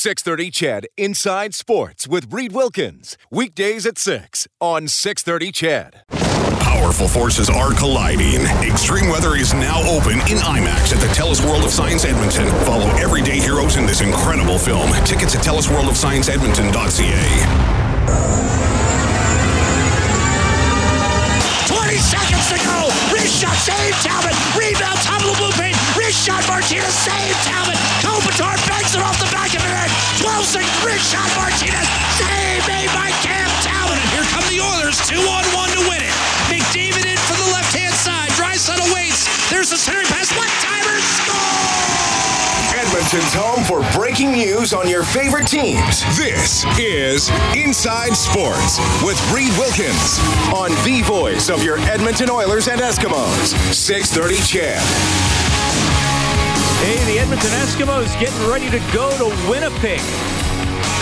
630 CHED Inside Sports with Reed Wilkins. Weekdays at 6 on 630 CHED. Powerful forces are colliding. Extreme weather is now open in IMAX at the TELUS World of Science Edmonton. Follow everyday heroes in this incredible film. Tickets at TELUSWorldOfScienceEdmonton.ca. 20 seconds to go. Wrist shot, save Talbot. Rebound, top of the blue paint. Wrist shot, Martinez, save Talbot. Kopitar banks it off the back of the net. 12 seconds, wrist shot, Martinez. Save made by Cam Talbot. And here come the Oilers, two on one to win it. McDavid in from the left-hand side. Dryside awaits. There's a center pass. One-timer, score! Edmonton's home for breaking news on your favorite teams. This is Inside Sports with Reed Wilkins on the voice of your Edmonton Oilers and Eskimos. 630 CHED. Hey, the Edmonton Eskimos getting ready to go to Winnipeg.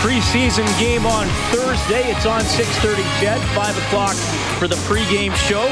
Preseason game on Thursday. It's on 6:30. CHED, 5 o'clock for the pregame show.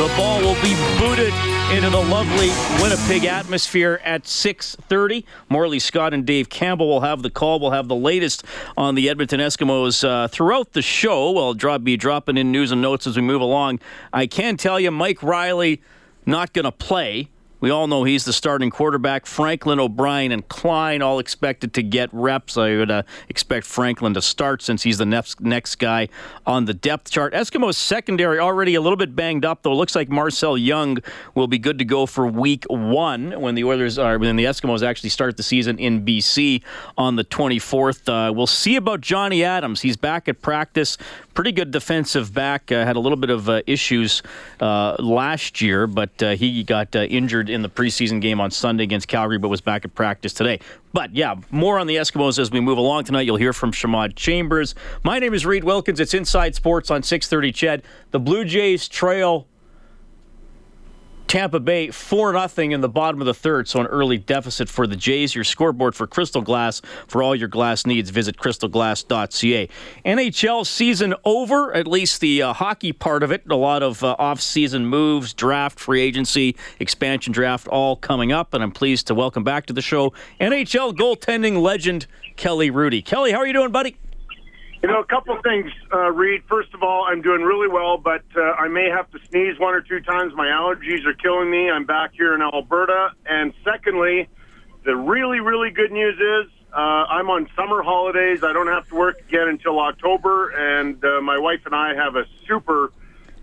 The ball will be booted into the lovely Winnipeg atmosphere at 6:30. Morley Scott and Dave Campbell will have the call. We'll have the latest on the Edmonton Eskimos uh, throughout the show. We'll drop, be dropping in news and notes as we move along. I can tell you, Mike Reilly not going to play. We all know he's the starting quarterback. Franklin, O'Brien, and Klein all expected to get reps. I would uh, expect Franklin to start since he's the next next guy on the depth chart. Eskimos secondary already a little bit banged up, though. Looks like Marcel Young will be good to go for week one when the Oilers are when the Eskimos actually start the season in BC on the 24th. Uh, we'll see about Johnny Adams. He's back at practice. Pretty good defensive back. Uh, had a little bit of uh, issues uh, last year, but uh, he got uh, injured in the preseason game on Sunday against Calgary, but was back at practice today. But yeah, more on the Eskimos as we move along tonight. You'll hear from Shamawd Chambers. My name is Reed Wilkins. It's Inside Sports on 6:30. CHED, The Blue Jays trail Tampa Bay 4 0 in the bottom of the third, so an early deficit for the Jays. Your scoreboard for Crystal Glass. For all your glass needs, visit crystalglass.ca. NHL season over, at least the uh, hockey part of it. A lot of uh, off season moves, draft, free agency, expansion draft, all coming up. And I'm pleased to welcome back to the show NHL goaltending legend Kelly Hrudey. Kelly, how are you doing, buddy? You know, a couple things, uh, Reed. First of all, I'm doing really well, but uh, I may have to sneeze one or two times. My allergies are killing me. I'm back here in Alberta. And secondly, the really, really good news is uh, I'm on summer holidays. I don't have to work again until October, and uh, my wife and I have a super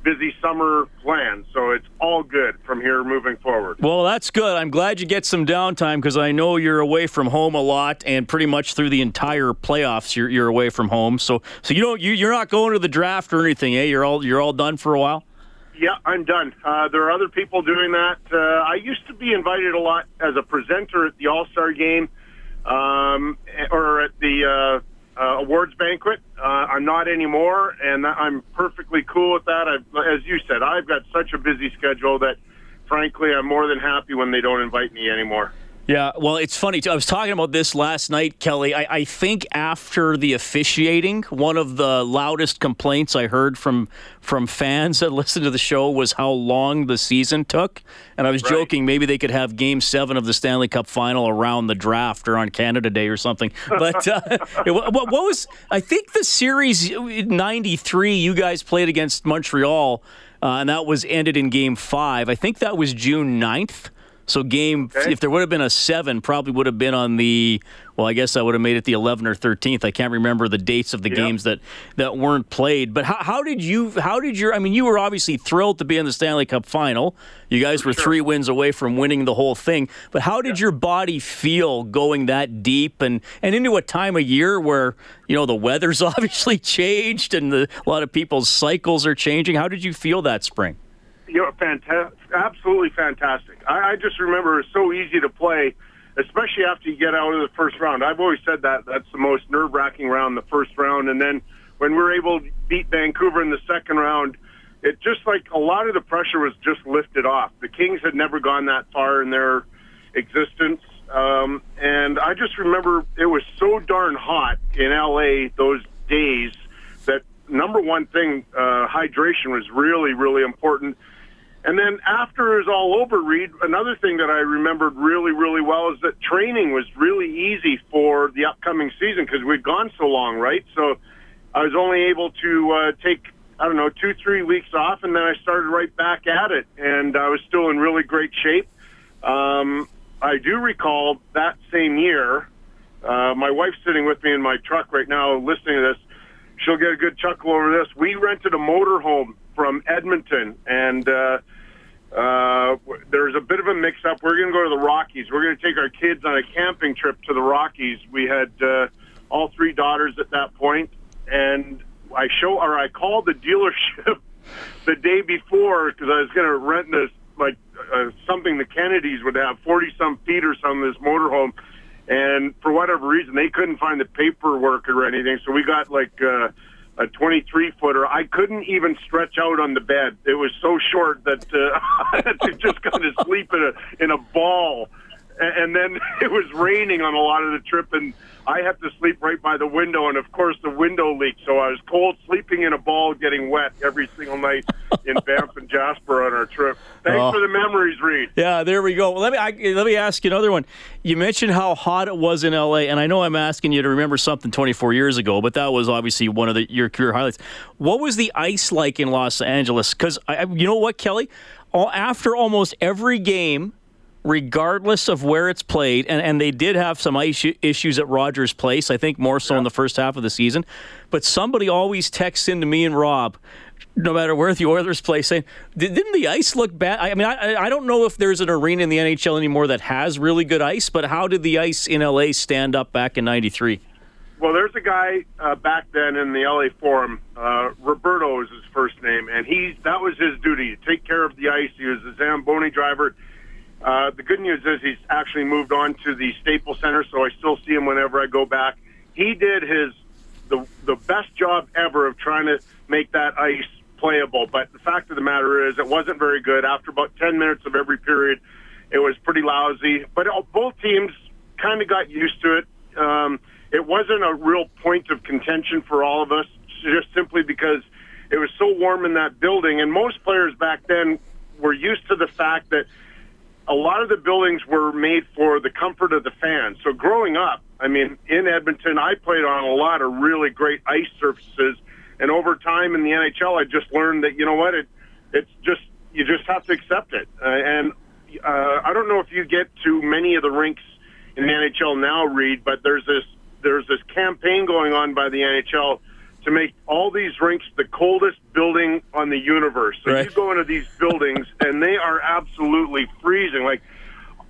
busy summer plans. So it's all good from here moving forward. Well, that's good. I'm glad you get some downtime because I know you're away from home a lot, and pretty much through the entire playoffs, you're, you're away from home. So, so you don't you, you're not going to the draft or anything, eh? You're all you're all done for a while. Yeah, I'm done. Uh, there are other people doing that. Uh, I used to be invited a lot as a presenter at the All Star game um, or at the uh, uh, awards banquet. Uh, I'm not anymore, and I'm perfectly cool with that. I've, as you said, I've got such a busy schedule that, frankly, I'm more than happy when they don't invite me anymore. Yeah, well, it's funny too. I was talking about this last night, Kelly. I, I, think after the officiating, one of the loudest complaints I heard from from fans that listened to the show was how long the season took. And I was right. joking maybe they could have Game Seven of the Stanley Cup Final around the draft or on Canada Day or something. But uh, what, what was? I think the series '93 you guys played against Montreal, uh, and that was ended in Game Five. I think that was June 9th. So game, okay. if there would have been a seven, probably would have been on the. Well, I guess I would have made it the 11th or 13th. I can't remember the dates of the yep. games that that weren't played. But how, how, did you? How did your? I mean, you were obviously thrilled to be in the Stanley Cup final. You guys For were sure. three wins away from winning the whole thing. But how did yeah. your body feel going that deep and and into a time of year where you know the weather's obviously changed and the, a lot of people's cycles are changing? How did you feel that spring? You know, fantastic, absolutely fantastic. I, I just remember it's so easy to play, especially after you get out of the first round. I've always said that that's the most nerve wracking round, the first round, and then when we were able to beat Vancouver in the second round, it just like a lot of the pressure was just lifted off. The Kings had never gone that far in their existence. Um, and I just remember it was so darn hot in LA those days number one thing, uh, hydration was really, really important And then after it was all over, Reed, another thing that I remembered really, really well is that training was really easy for the upcoming season because we'd gone so long, right? So I was only able to uh, take, I don't know, two, three weeks off, and then I started right back at it. And I was still in really great shape. Um, I do recall that same year, uh, my wife's sitting with me in my truck right now listening to this. She'll get a good chuckle over this. We rented a motorhome from Edmonton, and uh, uh, there's a bit of a mix-up. We're going to go to the Rockies. We're going to take our kids on a camping trip to the Rockies. We had uh, all three daughters at that point, and I show or I called the dealership the day before because I was going to rent this like uh, something the Kennedys would have, forty some feet or something. This motorhome, and for whatever reason, they couldn't find the paperwork or anything. So we got like. Uh, a 23 footer. I couldn't even stretch out on the bed. It was so short that uh, I just kind of sleep in a in a ball. And then it was raining on a lot of the trip, and I have to sleep right by the window. And of course, the window leaked, so I was cold, sleeping in a ball, getting wet every single night in Banff and Jasper on our trip. Thanks oh. for the memories, Reed. Yeah, there we go. Let me I, let me ask you another one. You mentioned how hot it was in LA, and I know I'm asking you to remember something 24 years ago, but that was obviously one of the, your career highlights. What was the ice like in Los Angeles? Because you know what, Kelly, after almost every game regardless of where it's played, and, and they did have some ice issues at Rogers Place, I think more so yeah. in the first half of the season. But somebody always texts into me and Rob, no matter where the Oilers play, saying, "Didn't the ice look bad?" I mean, I, I don't know if there's an arena in the NHL anymore that has really good ice, but how did the ice in LA stand up back in '93? Well, there's a guy uh, back then in the LA Forum. Uh, Roberto is his first name, and he that was his duty to take care of the ice. He was the Zamboni driver uh, the good news is he's actually moved on to the Staples Center, so I still see him whenever I go back. He did his the the best job ever of trying to make that ice playable. But the fact of the matter is, it wasn't very good. After about ten minutes of every period, it was pretty lousy. But both teams kind of got used to it. Um, it wasn't a real point of contention for all of us, just simply because it was so warm in that building. And most players back then were used to the fact that a lot of the buildings were made for the comfort of the fans. So growing up, I mean, in Edmonton, I played on a lot of really great ice surfaces, and over time in the NHL, I just learned that you know what, it it's just you just have to accept it. Uh, and uh, I don't know if you get to many of the rinks in the NHL now, Reed, but there's this there's this campaign going on by the NHL to make all these rinks the coldest building on the universe. So right. you go into these buildings and they are absolutely freezing. Like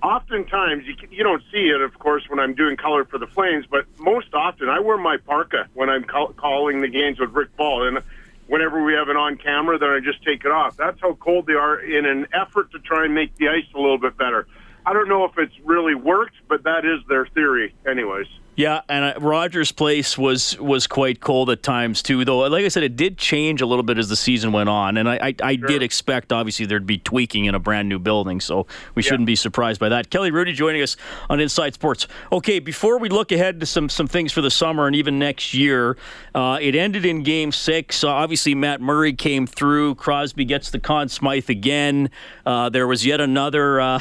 oftentimes you you don't see it, of course, when I'm doing color for the Flames, but most often I wear my parka when I'm call, calling the games with Rick Ball and. Whenever we have it on camera, then I just take it off. That's how cold they are in an effort to try and make the ice a little bit better. I don't know if it's really worked, but that is their theory, anyways. Yeah, and uh, Rogers Place was was quite cold at times too. Though, like I said, it did change a little bit as the season went on, and I, I, I sure. did expect obviously there'd be tweaking in a brand new building, so we yeah. shouldn't be surprised by that. Kelly Hrudey joining us on Inside Sports. Okay, before we look ahead to some some things for the summer and even next year, uh, it ended in Game Six. Uh, obviously, Matt Murray came through. Crosby gets the Conn Smythe again. Uh, there was yet another, uh,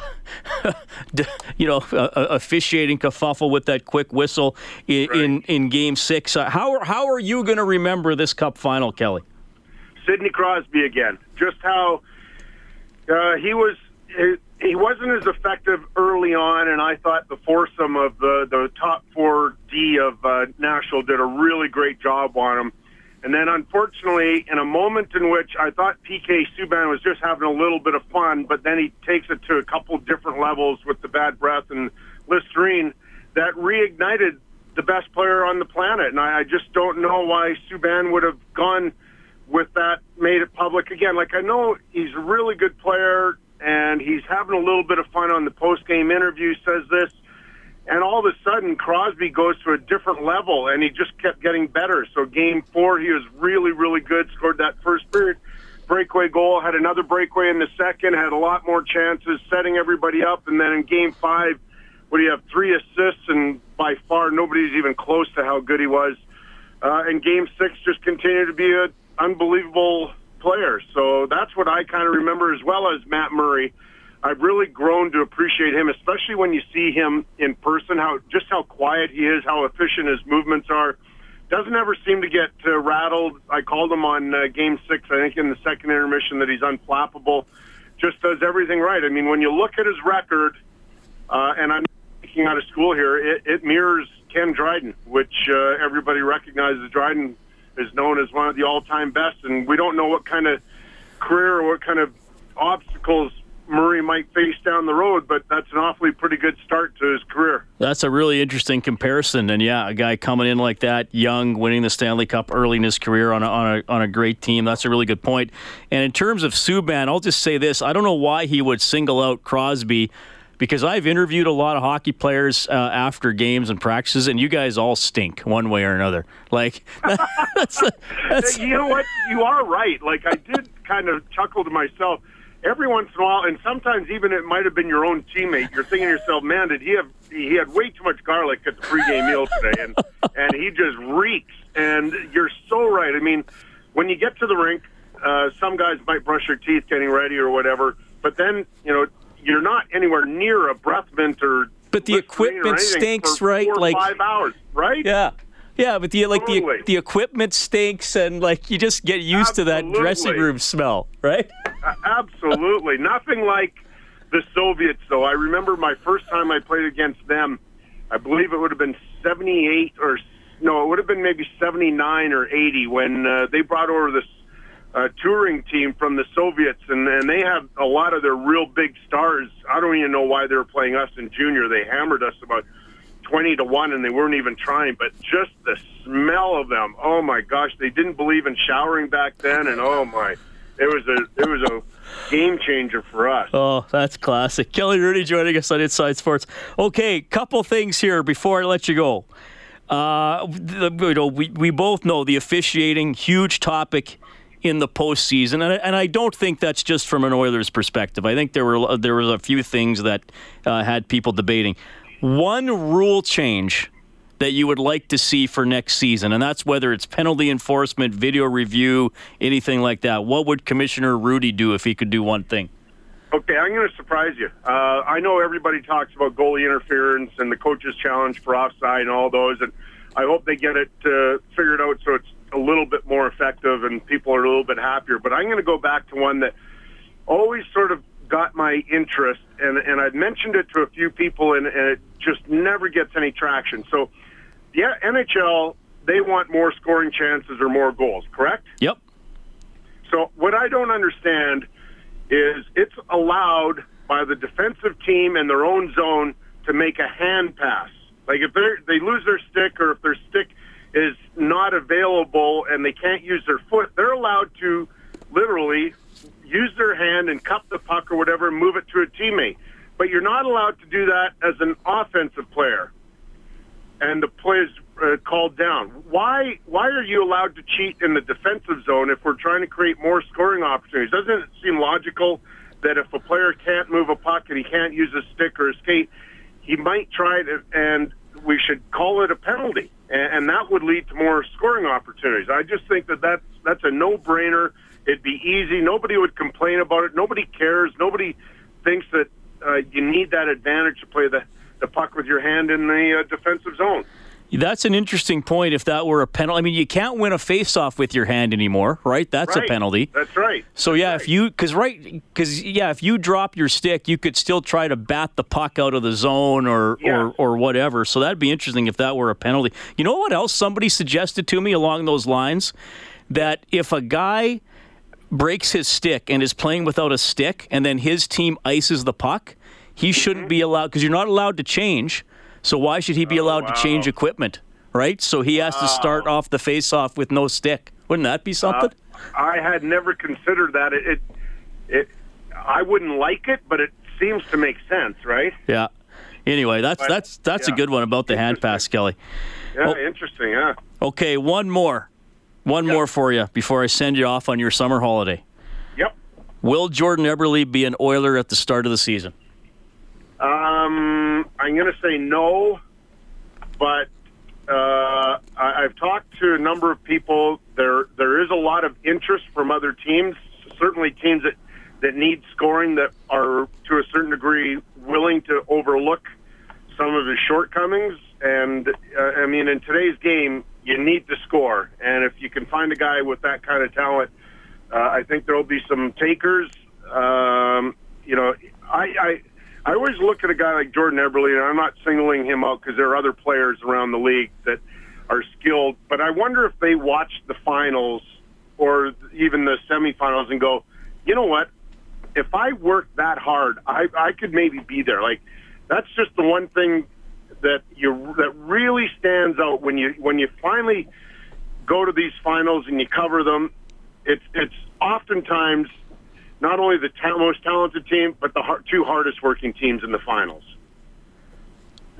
you know, officiating kerfuffle with that quick whistle in right. in, in, Game Six. Uh, how how are you going to remember this Cup final, Kelly? Sidney Crosby again. Just how uh, he was. He wasn't as effective early on, and I thought the foursome of the the top four D of uh, Nashville did a really great job on him. And then, unfortunately, in a moment in which I thought PK Subban was just having a little bit of fun, but then he takes it to a couple different levels with the bad breath and Listerine that reignited the best player on the planet. And I, I just don't know why Subban would have gone with that, made it public again. Like I know he's a really good player and he's having a little bit of fun on the post game interview, says this. And all of a sudden, Crosby goes to a different level, and he just kept getting better. So, game four, he was really, really good. Scored that first period breakaway goal, had another breakaway in the second, had a lot more chances, setting everybody up. And then in game five, do you have? Three assists, and by far nobody's even close to how good he was. Uh, and Game Six just continued to be an unbelievable player. So that's what I kind of remember, as well as Matt Murray. I've really grown to appreciate him, especially when you see him in person. How just how quiet he is, how efficient his movements are. Doesn't ever seem to get uh, rattled. I called him on uh, Game Six, I think, in the second intermission that he's unflappable. Just does everything right. I mean, when you look at his record, uh, and I'm speaking out of school here, it, it mirrors Ken Dryden, which uh, everybody recognizes. Dryden is known as one of the all-time best, and we don't know what kind of career or what kind of obstacles Murray might face down the road, but that's an awfully pretty good start to his career. That's a really interesting comparison, and yeah, a guy coming in like that, young, winning the Stanley Cup early in his career on a, on a, on a great team. That's a really good point. And in terms of Subban, I'll just say this: I don't know why he would single out Crosby because I've interviewed a lot of hockey players uh, after games and practices, and you guys all stink one way or another. Like, that's, that's, you know what? You are right. Like, I did kind of chuckle to myself every once in a while, and sometimes even it might have been your own teammate. You're thinking to yourself, "Man, did he have he had way too much garlic at the pregame meal today?" And and he just reeks. And you're so right. I mean, when you get to the rink, uh, some guys might brush their teeth getting ready or whatever, but then you know you're not anywhere near a breath mint or. But the equipment stinks, right? like five hours, right? Yeah. Yeah, but the like totally. the the equipment stinks, and like you just get used Absolutely. to that dressing room smell, right? Absolutely, nothing like the Soviets. Though I remember my first time I played against them. I believe it would have been '78 or no, it would have been maybe '79 or '80 when uh, they brought over this uh, touring team from the Soviets, and, and they have a lot of their real big stars. I don't even know why they were playing us in junior. They hammered us about 20 to 1 and they weren't even trying but just the smell of them oh my gosh they didn't believe in showering back then and oh my it was a it was a game changer for us. Oh that's classic. Kelly Hrudey joining us on inside sports. Okay couple things here before i let you go. Uh, you know, we, we both know the officiating huge topic in the postseason, and, and I don't think that's just from an Oilers perspective. I think there were there was a few things that uh, had people debating one rule change that you would like to see for next season, and that's whether it's penalty enforcement, video review, anything like that. What would Commissioner Hrudey do if he could do one thing? Okay, I'm going to surprise you. Uh, I know everybody talks about goalie interference and the coaches' challenge for offside and all those, and I hope they get it uh, figured out so it's a little bit more effective and people are a little bit happier. But I'm going to go back to one that always sort of got my interest, and and I've mentioned it to a few people, and, and it just never gets any traction. So, the NHL they want more scoring chances or more goals, correct? Yep. So what I don't understand is it's allowed by the defensive team in their own zone to make a hand pass. Like if they they lose their stick or if their stick is not available and they can't use their foot, they're allowed to literally use their hand and cup the puck or whatever and move it to a teammate. But you're not allowed to do that as an offensive player. And the play is uh, called down. Why? Why are you allowed to cheat in the defensive zone if we're trying to create more scoring opportunities? Doesn't it seem logical that if a player can't move a puck and he can't use a stick or a skate, he might try to, and we should call it a penalty, and, and that would lead to more scoring opportunities. I just think that that's that's a no-brainer. It'd be easy. Nobody would complain about it. Nobody cares. Nobody thinks that uh, you need that advantage to play the, the puck with your hand in the uh, defensive zone. That's an interesting point. If that were a penalty, I mean, you can't win a face-off with your hand anymore, right? That's right. a penalty. That's right. So That's yeah, right. if you because right because yeah, if you drop your stick, you could still try to bat the puck out of the zone or yeah. or or whatever. So that'd be interesting if that were a penalty. You know what else somebody suggested to me along those lines? That if a guy breaks his stick and is playing without a stick, and then his team ices the puck, he shouldn't be allowed because you're not allowed to change. So why should he be oh, allowed wow. to change equipment? Right? So he has wow. to start off the face-off with no stick. Wouldn't that be something? Uh, I had never considered that. It, it, it, I wouldn't like it, but it seems to make sense, right? Yeah. Anyway, that's but, that's that's yeah. a good one about the hand pass, Kelly. Yeah, oh, interesting. Yeah. Okay, one more. One more for you before I send you off on your summer holiday. Yep. Will Jordan Eberle be an Oiler at the start of the season? Um, I'm going to say no, but uh, I, I've talked to a number of people. There there is a lot of interest from other teams. Certainly, teams that that need scoring that are to a certain degree willing to overlook some of his shortcomings. And uh, I mean, in today's game, you need to score. And if you can find a guy with that kind of talent, uh, I think there will be some takers. Um, you know, I, I I always look at a guy like Jordan Eberle, and I'm not singling him out because there are other players around the league that are skilled. But I wonder if they watch the finals or even the semifinals and go, you know what? If I work that hard, I I could maybe be there. Like that's just the one thing that you that really stands out when you when you finally go to these finals and you cover them. It's it's oftentimes not only the ta- most talented team, but the har- two hardest working teams in the finals.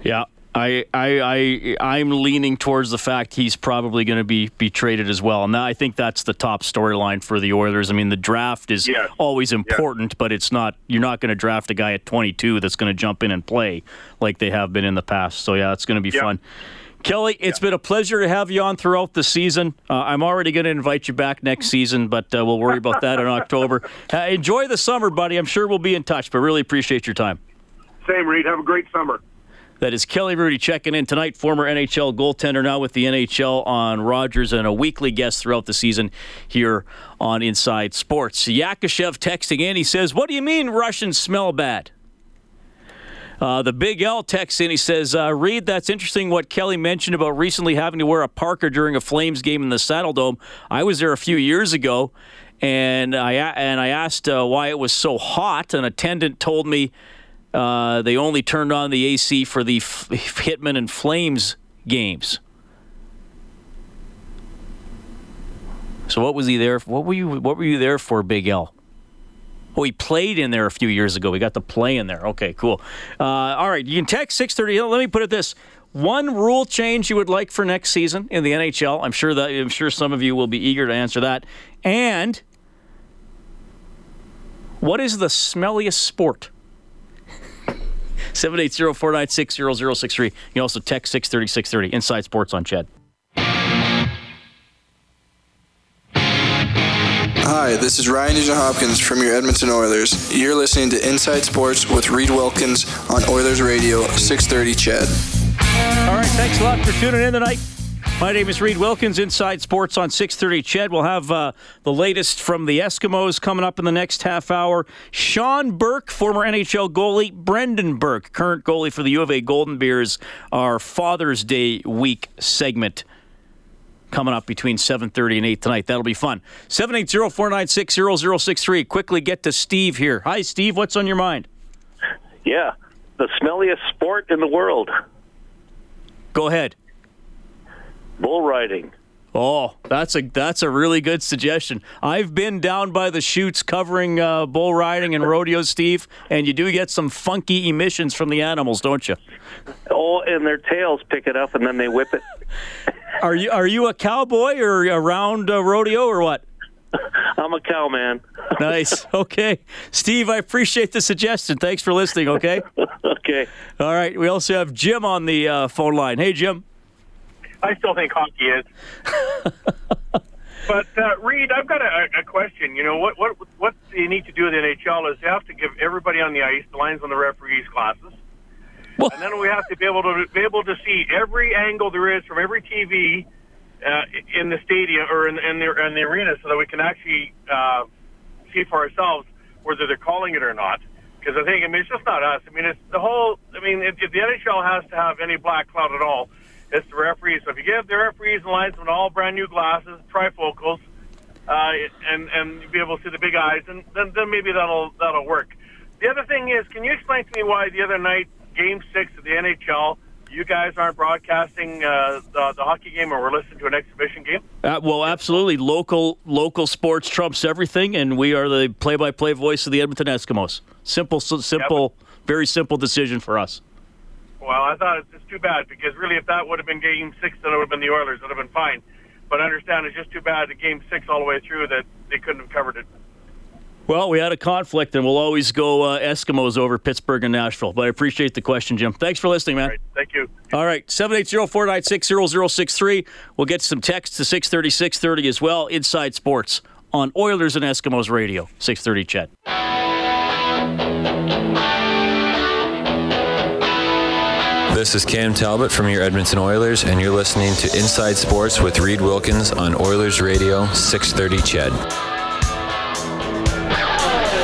Yeah, I, I, I, I'm leaning towards the fact he's probably going to be, be traded as well. And I think that's the top storyline for the Oilers. I mean, the draft is always important, but it's not. You're not going to draft a guy at 22 that's going to jump in and play like they have been in the past. So yeah, it's going to be Yeah. fun. Kelly, it's been a pleasure to have you on throughout the season. Uh, I'm already going to invite you back next season, but uh, we'll worry about that in October. Uh, enjoy the summer, buddy. I'm sure we'll be in touch, but really appreciate your time. Same, Reed. Have a great summer. That is Kelly Hrudey checking in tonight, former NHL goaltender, now with the NHL on Rogers, and a weekly guest throughout the season here on Inside Sports. Yakashev texting in. He says, What do you mean Russians smell bad? Uh, the Big L texts in. He says, uh, Reed, that's interesting what Kelly mentioned about recently having to wear a Parker during a Flames game in the Saddle Dome. I was there a few years ago, and I and I asked uh, why it was so hot. An attendant told me uh, they only turned on the AC for the F- Hitman and Flames games. So what was he there? What were you? What were you there for, Big L? Oh, he played in there a few years ago. We got to play in there. Okay, cool. Uh, all right, you can text six thirty. Let me put it this: one rule change you would like for next season in the NHL. I'm sure that I'm sure some of you will be eager to answer that. And what is the smelliest sport? 780-496-0063. You can also text 630 630. Inside Sports on CHED. Hi, this is Ryan Nugent Hopkins from your Edmonton Oilers. You're listening to Inside Sports with Reed Wilkins on Oilers Radio 630 CHED. All right, thanks a lot for tuning in tonight. My name is Reed Wilkins, Inside Sports on 630 Ched. We'll have uh, the latest from the Eskimos coming up in the next half hour. Sean Burke, former NHL goalie. Brendan Burke, current goalie for the U of A Golden Bears. Our Father's Day week segment coming up between 7.30 and 8 tonight. That'll be fun. 780-496-0063. Quickly get to Steve here. Hi, Steve. What's on your mind? Yeah, the smelliest sport in the world, Go ahead. Bull riding. Oh, that's a that's a really good suggestion. I've been down by the chutes covering uh, bull riding and rodeo, Steve, and you do get some funky emissions from the animals, don't you? Oh, and their tails pick it up and then they whip it. Are you are you a cowboy or around uh, rodeo or what? I'm a cow man. Nice. Okay, Steve, I appreciate the suggestion. Thanks for listening. Okay. okay. All right. We also have Jim on the uh, phone line. Hey, Jim. I still think hockey is. but uh, Reed, I've got a, a question. You know what? What what you need to do in the NHL is you have to give everybody on the ice the lines on the referees' glasses, Well- and then we have to be able to be able to see every angle there is from every TV uh, in the stadium or in, in the in the arena, so that we can actually uh, see for ourselves whether they're calling it or not. Because I think I mean it's just not us. I mean it's the whole. I mean if, if the NHL has to have any black cloud at all, it's the referees. So if you give the referees and linesmen all brand new glasses, trifocals, uh, and and be able to see the big eyes, and then then maybe that'll that'll work. The other thing is, can you explain to me why the other night, Game Six of the NHL, you guys aren't broadcasting uh, the, the hockey game, or we're listening to an exhibition game? Uh, well, absolutely. Local local sports trumps everything, and we are the play-by-play voice of the Edmonton Eskimos. Simple, simple, very simple decision for us. Well, I thought it's just too bad because really, if that would have been Game Six, then it would have been the Oilers. It would have been fine. But I understand it's just too bad that Game Six all the way through that they couldn't have covered it. Well, we had a conflict, and we'll always go uh, Eskimos over Pittsburgh and Nashville. But I appreciate the question, Jim. Thanks for listening, man. All right, thank you. All right, 780-496-0063. We'll get some text to 630, 630 as well. Inside Sports on Oilers and Eskimos Radio, 630 CHED. This is Cam Talbot from your Edmonton Oilers, and you're listening to Inside Sports with Reed Wilkins on Oilers Radio, 630 Ched.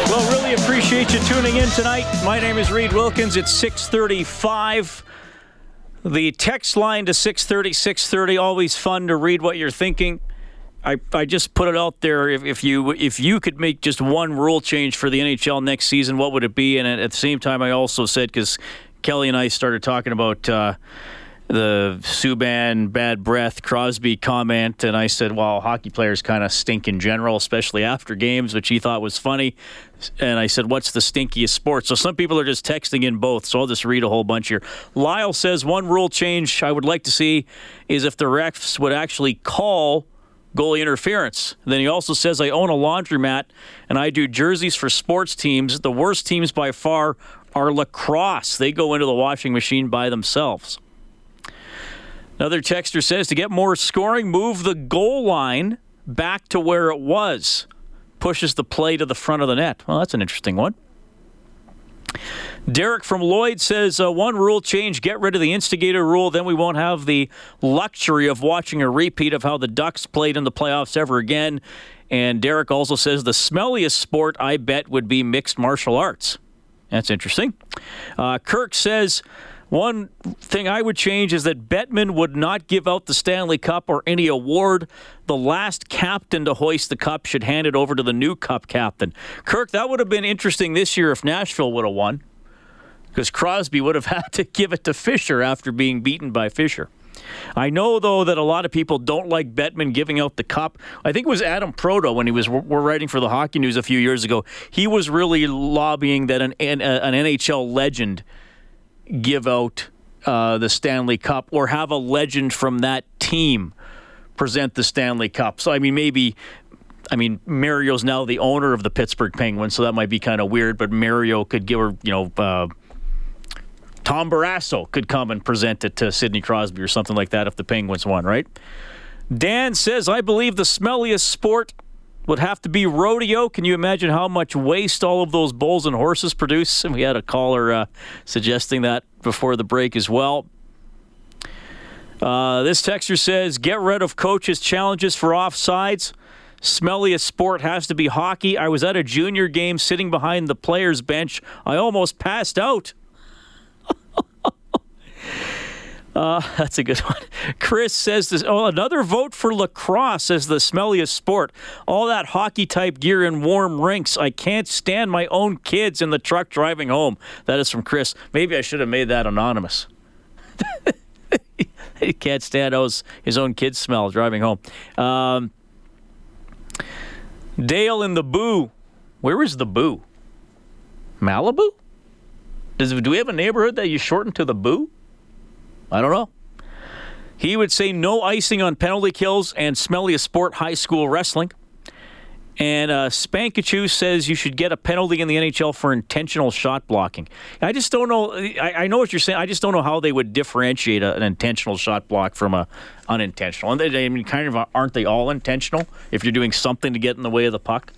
Well, really appreciate you tuning in tonight. My name is Reed Wilkins. It's 635. The text line to 630, 630, always fun to read what you're thinking. I, I just put it out there. If, if you if you could make just one rule change for the NHL next season, what would it be? And at, at the same time, I also said because Kelly and I started talking about uh, the Subban bad breath Crosby comment, and I said, "Well, hockey players kind of stink in general, especially after games," which he thought was funny. And I said, "What's the stinkiest sport?" So some people are just texting in both. So I'll just read a whole bunch here. Lyle says one rule change I would like to see is if the refs would actually call goalie interference. Then he also says, I own a laundromat and I do jerseys for sports teams. The worst teams by far are lacrosse. They go into the washing machine by themselves. Another texter says to get more scoring, move the goal line back to where it was. Pushes the play to the front of the net. Well, that's an interesting one. Derek from Lloyd says uh, one rule change get rid of the instigator rule, then we won't have the luxury of watching a repeat of how the Ducks played in the playoffs ever again. And Derek also says the smelliest sport, I bet, would be mixed martial arts. That's interesting. Uh, Kirk says one thing I would change is that Bettman would not give out the Stanley Cup or any award. The last captain to hoist the cup should hand it over to the new cup captain. Kirk, that would have been interesting this year if Nashville would have won, because Crosby would have had to give it to Fisher after being beaten by Fisher. I know, though, that a lot of people don't like Bettman giving out the cup. I think it was Adam Proteau when he was we're writing for the Hockey News a few years ago. He was really lobbying that an, an, an NHL legend give out uh, the Stanley Cup or have a legend from that team present the Stanley Cup. So, I mean, maybe. I mean, Mario's now the owner of the Pittsburgh Penguins, so that might be kind of weird. But Mario could give her, you know, uh, Tom Barrasso could come and present it to Sidney Crosby or something like that if the Penguins won, right? Dan says, I believe the smelliest sport would have to be rodeo. Can you imagine how much waste all of those bulls and horses produce? And we had a caller uh, suggesting that before the break as well. Uh, this texter says, get rid of coaches' challenges for offsides. Smelliest sport has to be hockey. I was at a junior game sitting behind the players' bench. I almost passed out. Uh, that's a good one. Chris says this. Oh, another vote for lacrosse as the smelliest sport. All that hockey type gear in warm rinks. I can't stand my own kids in the truck driving home. That is from Chris. Maybe I should have made that anonymous. he can't stand his, his own kids' smell driving home. Um, Dale in the Boo. Where is the Boo? Malibu? Does, do we have a neighborhood that you shorten to the Boo? I don't know. He would say no icing on penalty kills and smelliest sport high school wrestling. And uh, Spankachu says you should get a penalty in the NHL for intentional shot blocking. I just don't know. I, I know what you're saying. I just don't know how they would differentiate a, an intentional shot block from a unintentional. And they, I mean, kind of aren't they all intentional if you're doing something to get in the way of the puck?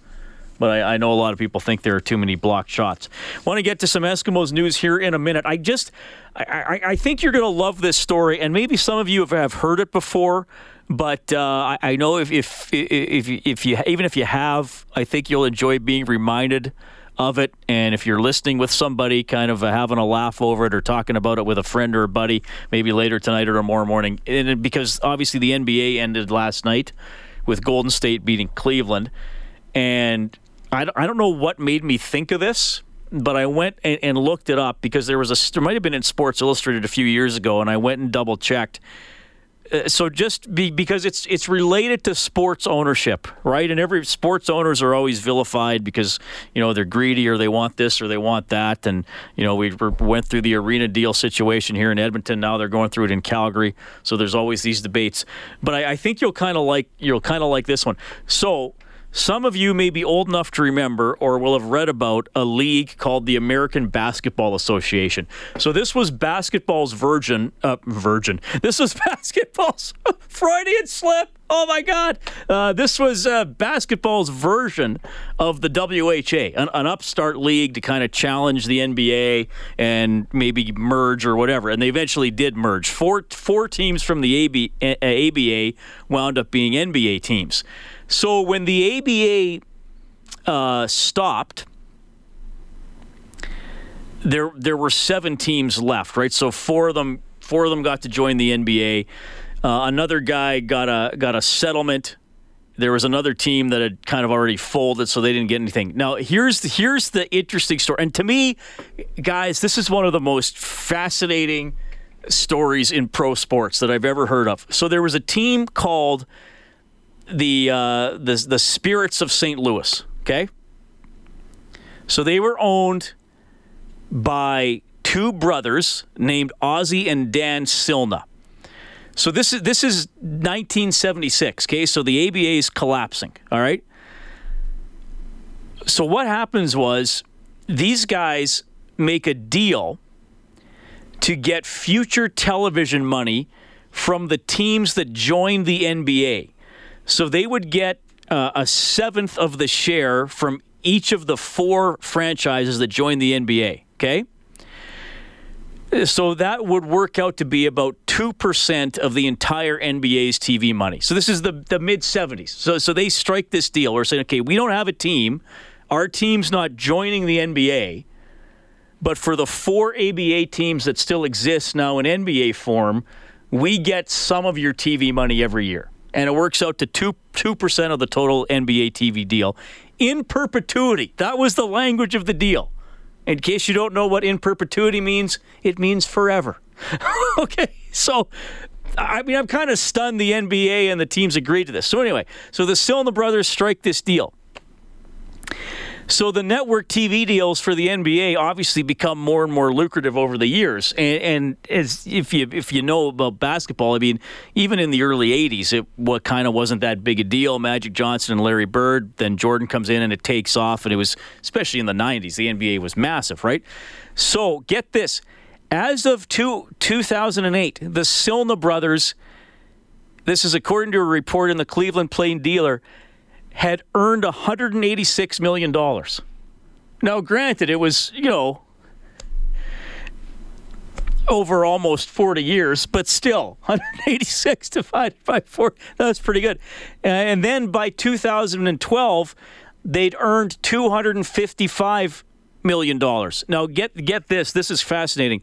But I, I, know a lot of people think there are too many blocked shots. Want to get to some Eskimos news here in a minute. I just, I, I, I think you're going to love this story, and maybe some of you have, heard it before. But uh, I, know if, if if if you even if you have, I think you'll enjoy being reminded of it. And if you're listening with somebody, kind of having a laugh over it or talking about it with a friend or a buddy, maybe later tonight or tomorrow morning, and because obviously the NBA ended last night with Golden State beating Cleveland, and I don't, I don't know what made me think of this, but I went and, and looked it up because there was a there might have been in Sports Illustrated a few years ago, and I went and double checked. Uh, so just be, because it's it's related to sports ownership, right? And every sports owners are always vilified because you know they're greedy or they want this or they want that. And you know we went through the arena deal situation here in Edmonton. Now they're going through it in Calgary. So there's always these debates. But I, I think you'll kind of like you'll kind of like this one. So Some of you may be old enough to remember or will have read about a league called the American Basketball Association. So this was basketball's virgin, uh, virgin. This was basketball's Freudian slip. Oh my God! Uh, this was uh, basketball's version of the WHA, an, an upstart league to kind of challenge the NBA and maybe merge or whatever. And they eventually did merge. Four four teams from the AB, ABA wound up being NBA teams. So when the ABA uh, stopped, there there were seven teams left, right? So four of them four of them got to join the NBA. Uh, another guy got a got a settlement. There was another team that had kind of already folded, so they didn't get anything. Now here's the, here's the interesting story, and to me, guys, this is one of the most fascinating stories in pro sports that I've ever heard of. So there was a team called the uh, the the Spirits of St. Louis. Okay, so they were owned by two brothers named Ozzie and Dan Silna. So this is this is 1976. Okay, so the ABA is collapsing. All right. So what happens was these guys make a deal to get future television money from the teams that joined the NBA. So they would get uh, a seventh of the share from each of the four franchises that joined the NBA. Okay. So that would work out to be about 2% of the entire NBA's TV money. So this is the, the mid 70s. So, so they strike this deal. We're saying, okay, we don't have a team. Our team's not joining the NBA. But for the four ABA teams that still exist now in NBA form, we get some of your TV money every year and it works out to 2 2% of the total NBA TV deal in perpetuity. That was the language of the deal. In case you don't know what in perpetuity means, it means forever. okay, so I mean, I'm kind of stunned the NBA and the teams agreed to this. So anyway, so the Silna brothers strike this deal. So the network TV deals for the NBA obviously become more and more lucrative over the years. And, and as if you if you know about basketball, I mean, even in the early '80s, it what kind of wasn't that big a deal. Magic Johnson and Larry Bird. Then Jordan comes in and it takes off, and it was especially in the '90s, the NBA was massive, right? So get this. As of two, 2008, the Silna brothers, this is according to a report in the Cleveland Plain Dealer, had earned $186 million. Now, granted, it was, you know, over almost 40 years, but still, 186 divided by 4, that's pretty good. Uh, and then by 2012, they'd earned $255 million. Now, get, get this, this is fascinating.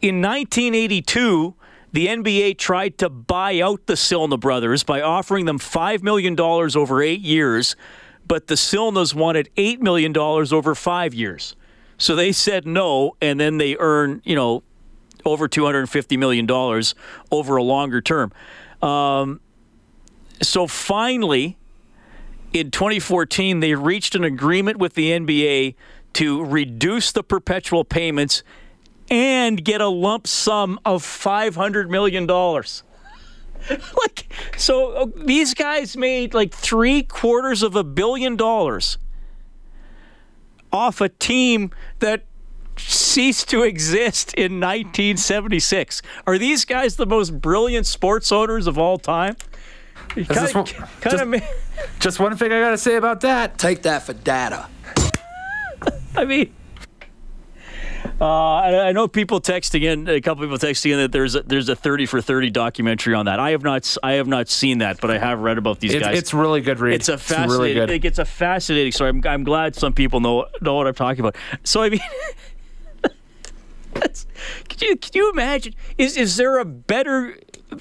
In 1982, the NBA tried to buy out the Silna brothers by offering them $5 million over eight years, but the Silnas wanted $8 million over five years. So they said no, and then they earn, you know, over $250 million over a longer term. Um, so finally, in 2014, they reached an agreement with the NBA to reduce the perpetual payments and get a lump sum of $500 million. like, so uh, these guys made like three quarters of a billion dollars off a team that ceased to exist in 1976. Are these guys the most brilliant sports owners of all time? Kind of, kind just, of, just one thing I got to say about that. Take that for data. I mean, uh, I, I, know people texting in, a couple people texting in that there's a, there's a 30 for 30 documentary on that. I have not I have not seen that, but I have read about these guys. It's really good read. It's a fascinating. It's, really it's a fascinating story. I'm, I'm glad some people know know what I'm talking about. So I mean. can you can you imagine? Is is there a better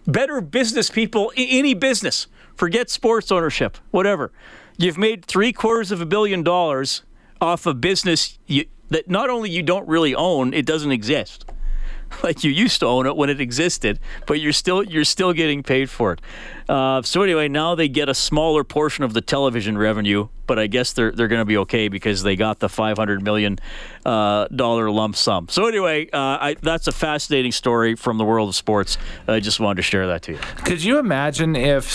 better business people in any business? Forget sports ownership, whatever. You've made three quarters of a billion dollars off a business you, that not only you don't really own, it doesn't exist. like you used to own it when it existed, but you're still you're still getting paid for it. Uh, so anyway, now they get a smaller portion of the television revenue, but I guess they're they're going to be okay because they got the 500 million uh, dollar lump sum. So anyway, uh, I, that's a fascinating story from the world of sports. I just wanted to share that to you. Could you imagine if,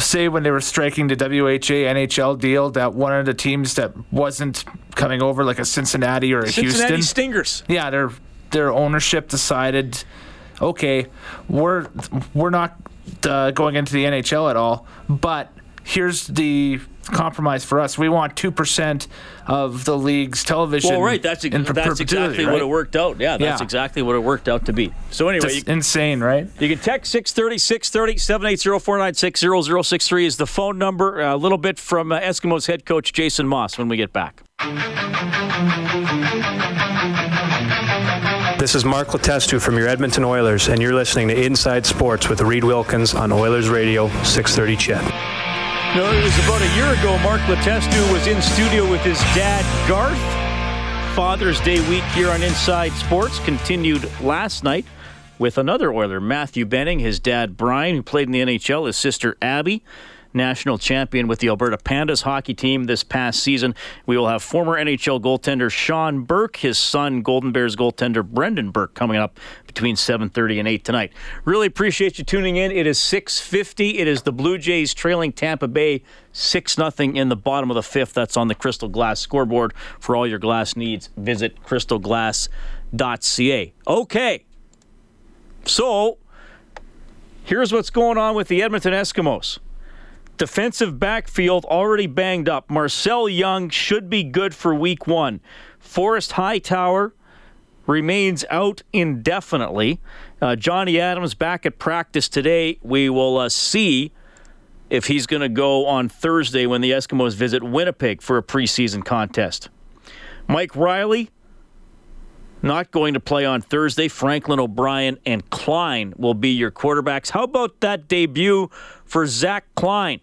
say, when they were striking the WHA NHL deal, that one of the teams that wasn't coming over, like a Cincinnati or a Cincinnati Houston, Stingers. yeah, their their ownership decided, okay, we're we're not uh, going into the NHL at all, but here's the compromise for us. We want two percent of the league's television. Well, right. That's in that's exactly right? what it worked out. Yeah, that's Yeah. exactly what it worked out to be. So anyway, you, insane, right? you can text 630 630 780 496 0063 is the phone number. A little bit from uh, Eskimos head coach Jason Moss when we get back. This is Mark Letestu from your Edmonton Oilers, and you're listening to Inside Sports with Reid Wilkins on Oilers Radio 630 CHED. No, it was about a year ago. Mark Letestu was in studio with his dad, Garth. Father's Day week here on Inside Sports continued last night with another Oiler, Matthew Benning, his dad, Brian, who played in the NHL, his sister, Abby. National champion with the Alberta Pandas hockey team this past season. We will have former NHL goaltender Sean Burke, his son Golden Bears goaltender Brendan Burke coming up between 7:30 and 8 tonight. Really appreciate you tuning in. It is 6:50. It is the Blue Jays trailing Tampa Bay 6 nothing in the bottom of the 5th. That's on the Crystal Glass scoreboard. For all your glass needs, visit crystalglass.ca. Okay. So, here's what's going on with the Edmonton Eskimos. Defensive backfield already banged up. Marcel Young should be good for week one. Forrest Hightower remains out indefinitely. Uh, Johnny Adams back at practice today. We will uh, see if he's going to go on Thursday when the Eskimos visit Winnipeg for a preseason contest. Mike Reilly not going to play on Thursday. Franklin O'Brien and Klein will be your quarterbacks. How about that debut for Zach Klein?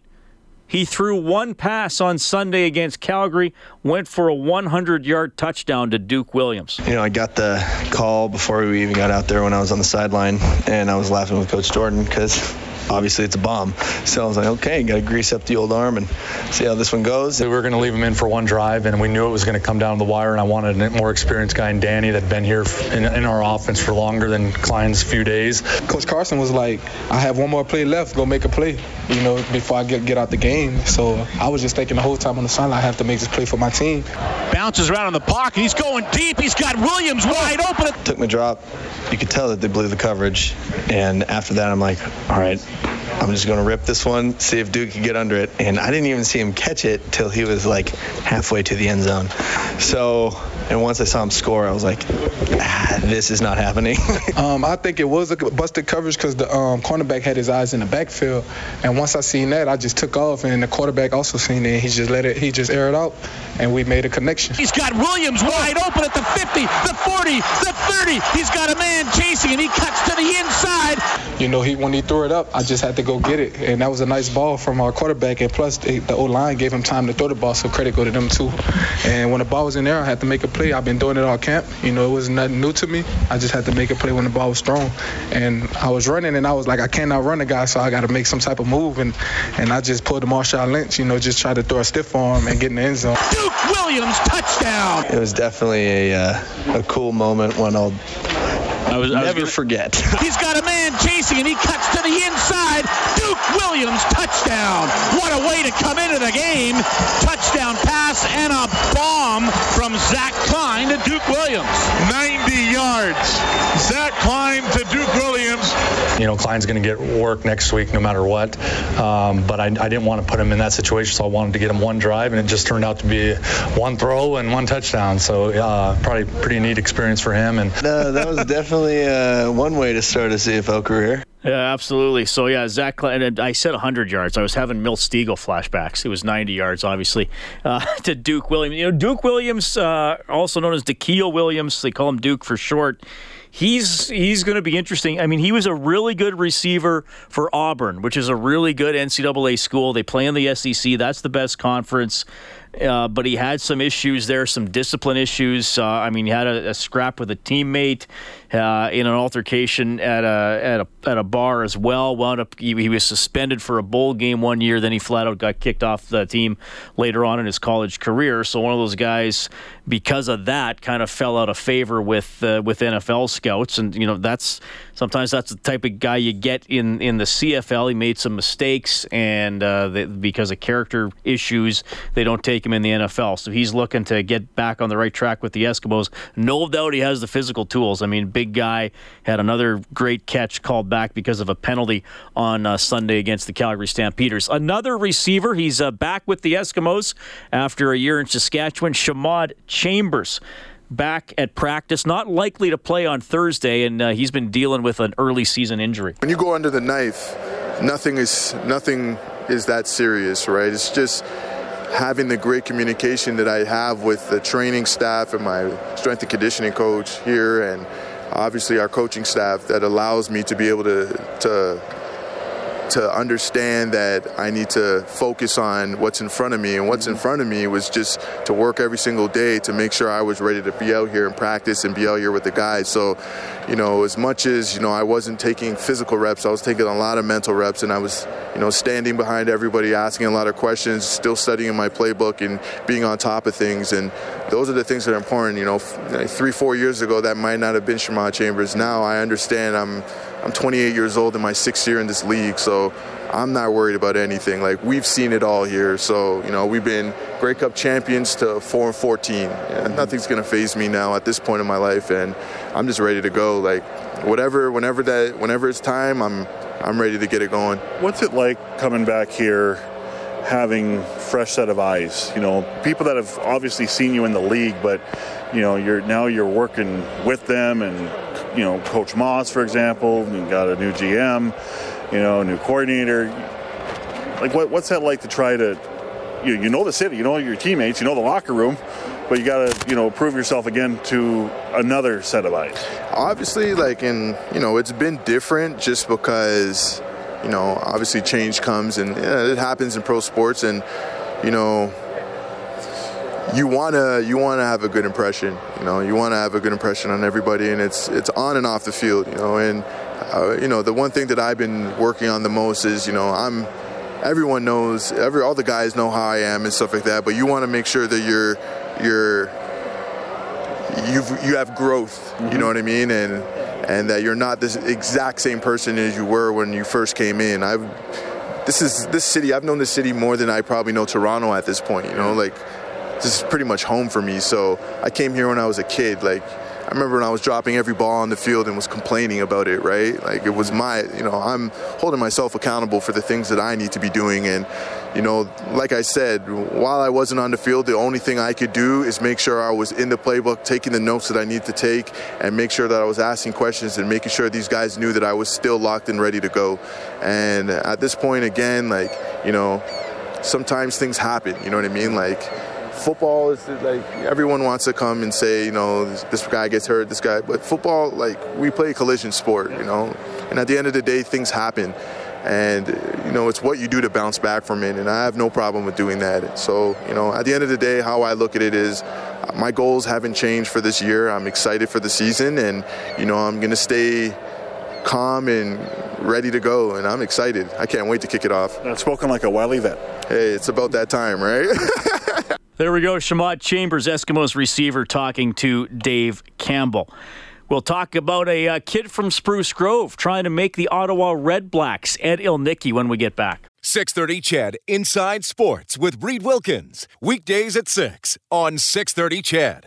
He threw one pass on Sunday against Calgary, went for a 100 yard touchdown to Duke Williams. You know, I got the call before we even got out there when I was on the sideline, and I was laughing with Coach Jordan because obviously it's a bomb. So I was like, okay, got to grease up the old arm and see how this one goes. We were going to leave him in for one drive, and we knew it was going to come down to the wire. And I wanted a more experienced guy in Danny that'd been here in, in our offense for longer than Klein's few days. Coach Carson was like, I have one more play left, go make a play, you know, before I get, get out the game. So I was just thinking the whole time on the sideline, I have to make this play for my team. Bounces around in the pocket. He's going deep. He's got Williams wide open. Took my drop. You could tell that they blew the coverage. And after that, I'm like, all right, I'm just going to rip this one, see if Duke can get under it. And I didn't even see him catch it till he was like halfway to the end zone. So, and once I saw him score, I was like, ah, this is not happening. Um, I think it was a busted coverage because the um, cornerback had his eyes in the backfield, and once I seen that, I just took off, and the quarterback also seen it. He just let it, he just aired it out, and we made a connection. He's got Williams wide open at the 50, the 40, the 30. He's got a man chasing, and he cuts to the inside. You know, he when he threw it up, I just had to go get it, and that was a nice ball from our quarterback, and plus the, the O line gave him time to throw the ball, so credit go to them too. And when the ball was in there, I had to make a play. I've been doing it all camp. You know, it was nothing new to me. I just had to make a play when the ball was thrown, and I was running, and I was like, I cannot run the guy, so I got to make some type of move, and and I just pulled the Marshawn Lynch, you know, just tried to throw a stiff arm and get in the end zone. Duke Williams touchdown. it was definitely a, uh, a cool moment one I'll I was, I was never gonna- forget. He's got a man chasing, and he cuts to the inside. Duke Williams touchdown. What a way to come into the game. Touchdown pass and a bomb from Zach Klein to Duke Williams. 90 yards. Zach Klein to Duke Williams. You know, Klein's going to get work next week no matter what. Um, but I, I didn't want to put him in that situation, so I wanted to get him one drive, and it just turned out to be one throw and one touchdown. So uh, probably pretty neat experience for him. And no, that was definitely uh, one way to start a CFL career. Yeah, absolutely. So yeah, Zach and I said 100 yards. I was having Milt Stegall flashbacks. It was 90 yards, obviously, uh, to Duke Williams. You know, Duke Williams, uh, also known as D'haquille Williams. They call him Duke for short. He's he's going to be interesting. I mean, he was a really good receiver for Auburn, which is a really good NCAA school. They play in the SEC. That's the best conference. Uh, but he had some issues there, some discipline issues. Uh, I mean, he had a, a scrap with a teammate uh, in an altercation at a at a at a bar as well. Wound up he, he, was suspended for a bowl game one year. Then he flat out got kicked off the team later on in his college career. So one of those guys, because of that, kind of fell out of favor with uh, with NFL scouts. And you know that's sometimes that's the type of guy you get in in the CFL. He made some mistakes, and uh, they, because of character issues, they don't take him in the NFL. So he's looking to get back on the right track with the Eskimos. No doubt he has the physical tools. I mean, big guy had another great catch called back because of a penalty on uh, Sunday against the Calgary Stampeders. Another receiver, he's uh, back with the Eskimos after a year in Saskatchewan. Shamawd Chambers back at practice, not likely to play on Thursday, and uh, he's been dealing with an early season injury. When you go under the knife, nothing is nothing is that serious, right? It's just having the great communication that I have with the training staff and my strength and conditioning coach here, and obviously our coaching staff that allows me to be able to to to understand that I need to focus on what's in front of me. And what's in mm-hmm. front of me was just to work every single day to make sure I was ready to be out here and practice and be out here with the guys. So, you know, as much as, you know, I wasn't taking physical reps, I was taking a lot of mental reps and I was, you know, standing behind everybody, asking a lot of questions, still studying my playbook and being on top of things. And those are the things that are important. You know, three, four years ago, that might not have been Shamawd Chambers. Now I understand I'm I'm 28 years old in my sixth year in this league, so I'm not worried about anything. Like we've seen it all here. So you know, we've been Grey Cup champions to four and 14. And nothing's gonna faze me now at this point in my life, and I'm just ready to go. Like whatever, whenever that, whenever it's time, I'm I'm ready to get it going. What's it like coming back here? having fresh set of eyes you know people that have obviously seen you in the league but you know you're now you're working with them and you know, Coach Maas, for example, you got a new GM, you know, new coordinator. Like, what, what's that like to try to, you, you know, the city, you know your teammates, you know the locker room, but you got to, you know, prove yourself again to another set of eyes. Obviously, like, in, you know, it's been different just because, you know, obviously change comes and yeah, it happens in pro sports and, you know, you wanna you wanna have a good impression. You know, you wanna have a good impression on everybody, and it's it's on and off the field. You know, and uh, you know the one thing that I've been working on the most is you know I'm everyone knows every all the guys know how I am and stuff like that, but you want to make sure that you're you're you've you have growth. Mm-hmm. You know what I mean, and and that you're not this exact same person as you were when you first came in. I've this is this city. I've known this city more than I probably know Toronto at this point. You know, like this is pretty much home for me. So I came here when I was a kid. Like I remember when I was dropping every ball on the field and was complaining about it, right? Like it was my, you know, I'm holding myself accountable for the things that I need to be doing. And, you know, like I said, while I wasn't on the field, the only thing I could do is make sure I was in the playbook, taking the notes that I need to take, and make sure that I was asking questions and making sure these guys knew that I was still locked and ready to go. And at this point, again, like, you know, sometimes things happen, you know what I mean? Like, football is like everyone wants to come and say, you know, this, this, guy gets hurt, this guy. But football, like we play a collision sport, you know, and at the end of the day, things happen, and you know it's what you do to bounce back from it. And I have no problem with doing that. So you know, at the end of the day, how I look at it is, my goals haven't changed for this year. I'm excited for the season, and you know, I'm gonna stay calm and ready to go, and I'm excited. I can't wait to kick it off. That's spoken like a wily vet. Hey, it's about that time, right? There we go. Shamawd Chambers, Eskimos receiver, talking to Dave Campbell. We'll talk about a uh, kid from Spruce Grove trying to make the Ottawa Red Blacks, Ed Ilnicki, when we get back. 630 CHED Inside Sports with Reid Wilkins. Weekdays at 6 on 630 CHED.